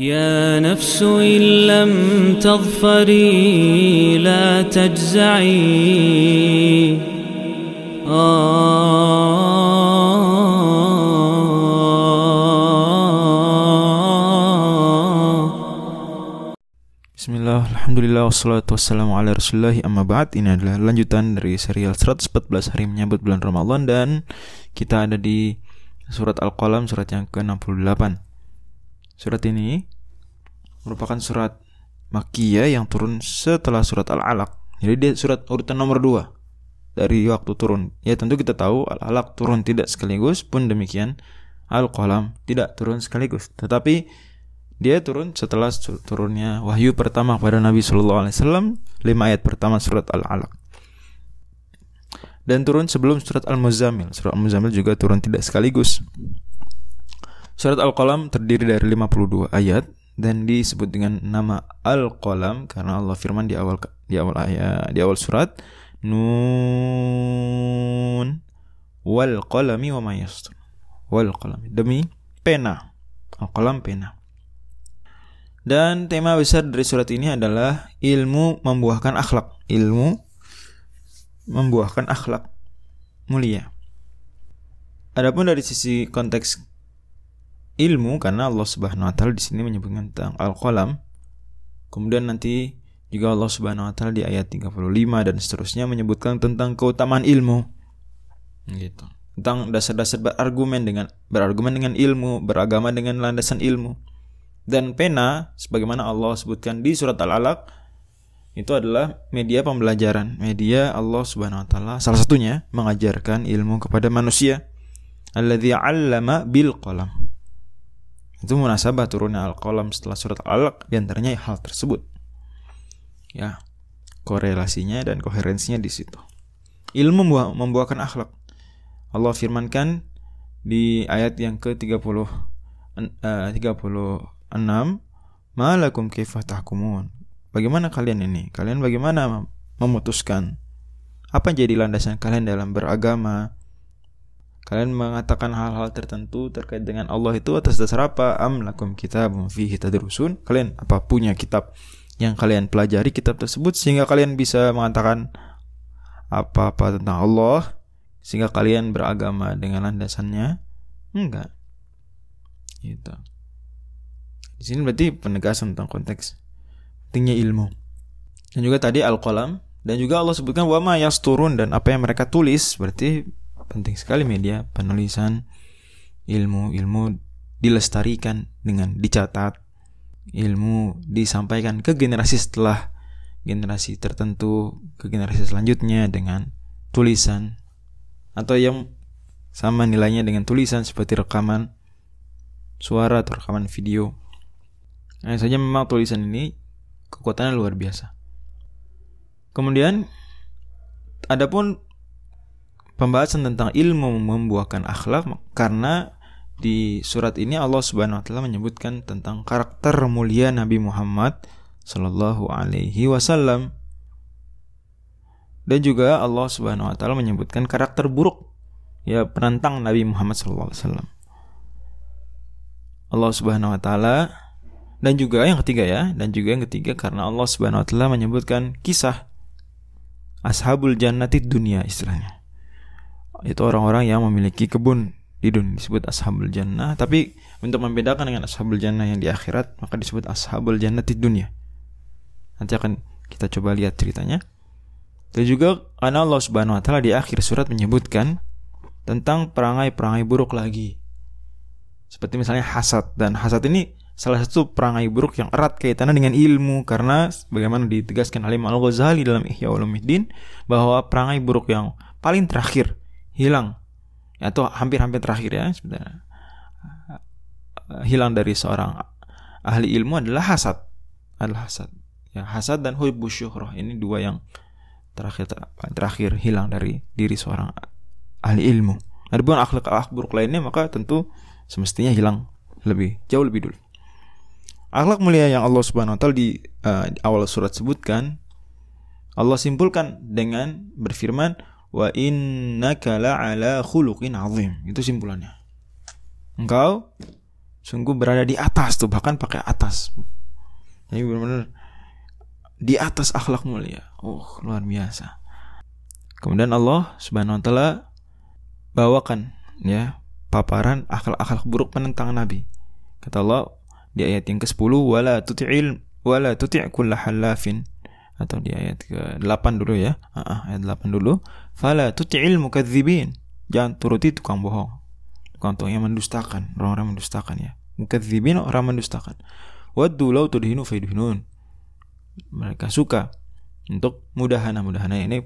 يا نفس إن لم تظفري لا تجزعي Bismillah, Alhamdulillah, wassalatu wassalamu ala rasulillahi amma ba'd Ini adalah lanjutan dari serial 114 hari menyambut bulan Ramadan Dan kita ada di surat Al-Qalam, surat yang ke-68 Surat ini merupakan surat Makkiyah yang turun setelah surat Al-Alaq Jadi dia surat urutan nomor 2 dari waktu turun Ya tentu kita tahu Al-Alaq turun tidak sekaligus Pun demikian Al-Qalam tidak turun sekaligus Tetapi dia turun setelah turunnya wahyu pertama kepada Nabi Shallallahu Alaihi Wasallam lima ayat pertama surat Al-Alaq dan turun sebelum surat Al-Muzammil. Surat Al-Muzammil juga turun tidak sekaligus. Surat Al-Qalam terdiri dari 52 ayat dan disebut dengan nama Al-Qalam karena Allah firman di awal di awal ayat di awal surat Nun wal qalami wa ma Wal qalami demi pena. Al-Qalam pena. Dan tema besar dari surat ini adalah ilmu membuahkan akhlak. Ilmu membuahkan akhlak mulia. Adapun dari sisi konteks ilmu karena Allah Subhanahu wa taala di sini menyebutkan tentang al-qalam. Kemudian nanti juga Allah Subhanahu wa taala di ayat 35 dan seterusnya menyebutkan tentang keutamaan ilmu. Gitu. Tentang dasar-dasar berargumen dengan berargumen dengan ilmu, beragama dengan landasan ilmu dan pena sebagaimana Allah sebutkan di surat Al-Alaq itu adalah media pembelajaran, media Allah Subhanahu wa taala salah satunya mengajarkan ilmu kepada manusia. Alladzi 'allama bil qalam. Itu munasabah turunnya Al-Qalam setelah surat Al-Alaq di antaranya hal tersebut. Ya, korelasinya dan koherensinya di situ. Ilmu membuahkan akhlak. Allah firmankan di ayat yang ke-30 uh, 30 Enam, malakum kaifa tahkumun? Bagaimana kalian ini? Kalian bagaimana memutuskan apa jadi landasan kalian dalam beragama? Kalian mengatakan hal-hal tertentu terkait dengan Allah itu atas dasar apa? Am lakum kitabun fihi tadrusun? Kalian apa punya kitab yang kalian pelajari kitab tersebut sehingga kalian bisa mengatakan apa-apa tentang Allah sehingga kalian beragama dengan landasannya? Enggak. Gitu. Di sini berarti penegasan tentang konteks pentingnya ilmu. Dan juga tadi al-qalam dan juga Allah sebutkan wama yasturun dan apa yang mereka tulis berarti penting sekali media penulisan ilmu ilmu dilestarikan dengan dicatat ilmu disampaikan ke generasi setelah generasi tertentu ke generasi selanjutnya dengan tulisan atau yang sama nilainya dengan tulisan seperti rekaman suara atau rekaman video Hanya saja memang tulisan ini kekuatannya luar biasa. Kemudian adapun pembahasan tentang ilmu membuahkan akhlak karena di surat ini Allah Subhanahu wa taala menyebutkan tentang karakter mulia Nabi Muhammad sallallahu alaihi wasallam. Dan juga Allah Subhanahu wa taala menyebutkan karakter buruk ya penantang Nabi Muhammad sallallahu alaihi wasallam. Allah Subhanahu wa taala dan juga yang ketiga ya, dan juga yang ketiga karena Allah Subhanahu wa taala menyebutkan kisah ashabul jannati dunia istilahnya. Itu orang-orang yang memiliki kebun di dunia disebut ashabul jannah, tapi untuk membedakan dengan ashabul jannah yang di akhirat maka disebut ashabul jannati dunia. Nanti akan kita coba lihat ceritanya. Dan juga karena Allah Subhanahu wa taala di akhir surat menyebutkan tentang perangai-perangai buruk lagi. Seperti misalnya hasad dan hasad ini salah satu perangai buruk yang erat kaitannya dengan ilmu karena bagaimana ditegaskan oleh Imam Al-Ghazali dalam Ihya Ulumuddin bahwa perangai buruk yang paling terakhir hilang. Atau hampir-hampir terakhir ya sebenarnya. Hilang dari seorang ahli ilmu adalah hasad. Adalah hasad. Ya hasad dan hubbu syuhrah. Ini dua yang terakhir terakhir hilang dari diri seorang ahli ilmu. Adapun akhlak akhlak buruk lainnya maka tentu semestinya hilang lebih jauh lebih dulu. Akhlak mulia yang Allah Subhanahu wa taala di, uh, awal surat sebutkan Allah simpulkan dengan berfirman wa innaka la'ala khuluqin azim. Itu simpulannya. Engkau sungguh berada di atas tuh bahkan pakai atas jadi benar-benar di atas akhlak mulia oh luar biasa kemudian Allah subhanahu wa taala bawakan ya paparan akhlak-akhlak buruk penentang Nabi kata Allah di ayat yang ke-10 wala tuti'il wala tuti' halafin atau di ayat ke-8 dulu ya. Uh, ayat 8 dulu. Fala tuti'il mukadzibin. Jangan turuti tukang bohong. Tukang tukang yang mendustakan, orang-orang mendustakan ya. Mukadzibin orang mendustakan. Waddu law tudhinu faydhinun. Mereka suka untuk mudahana mudahana ini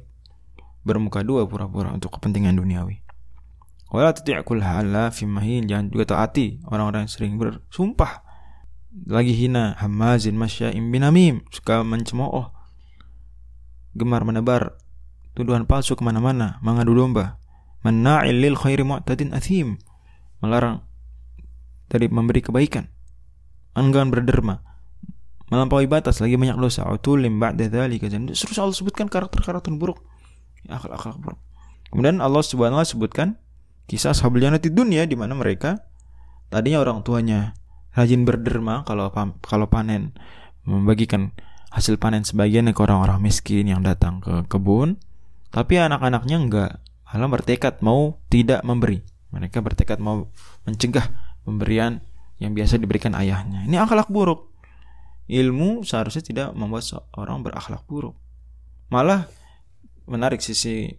bermuka dua pura-pura untuk kepentingan duniawi. Wala tuti'kul halafin mahin. Jangan juga taati orang-orang yang sering bersumpah lagi hina hamazin masya'im binamim suka mencemooh gemar menebar tuduhan palsu ke mana-mana mengadu domba manna'il lil khairi mu'tadin athim. Melarang dari memberi kebaikan. Enggan berderma. Melampaui batas lagi banyak dosa. Utulim ba'da dzalika dan terus Allah sebutkan karakter-karakter buruk. Akhlak-akhlak buruk. Kemudian Allah Subhanahu wa sebutkan kisah sahabat di dunia di mana mereka tadinya orang tuanya rajin berderma kalau kalau panen membagikan hasil panen sebagian ke orang-orang miskin yang datang ke kebun tapi anak-anaknya enggak malah bertekad mau tidak memberi. Mereka bertekad mau mencegah pemberian yang biasa diberikan ayahnya. Ini akhlak buruk. Ilmu seharusnya tidak membuat seorang berakhlak buruk. Malah menarik sisi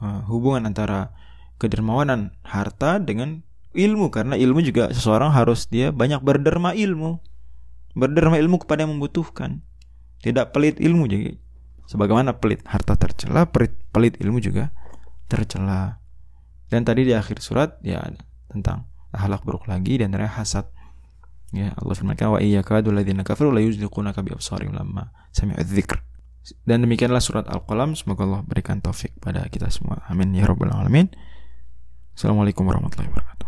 uh, hubungan antara kedermawanan harta dengan ilmu karena ilmu juga seseorang harus dia banyak berderma ilmu. Berderma ilmu kepada yang membutuhkan tidak pelit ilmu jadi sebagaimana pelit harta tercela pelit, pelit ilmu juga tercela. Dan tadi di akhir surat ya tentang akhlak buruk lagi dan ternyata hasad. Ya Allah firmankan wa iyyaka ladzina kafaru la yuzliqunaka bi absarihim lamma sami'u dzikr. Dan demikianlah surat Al-Qalam semoga Allah berikan taufik pada kita semua. Amin ya rabbal alamin. Assalamualaikum warahmatullahi wabarakatuh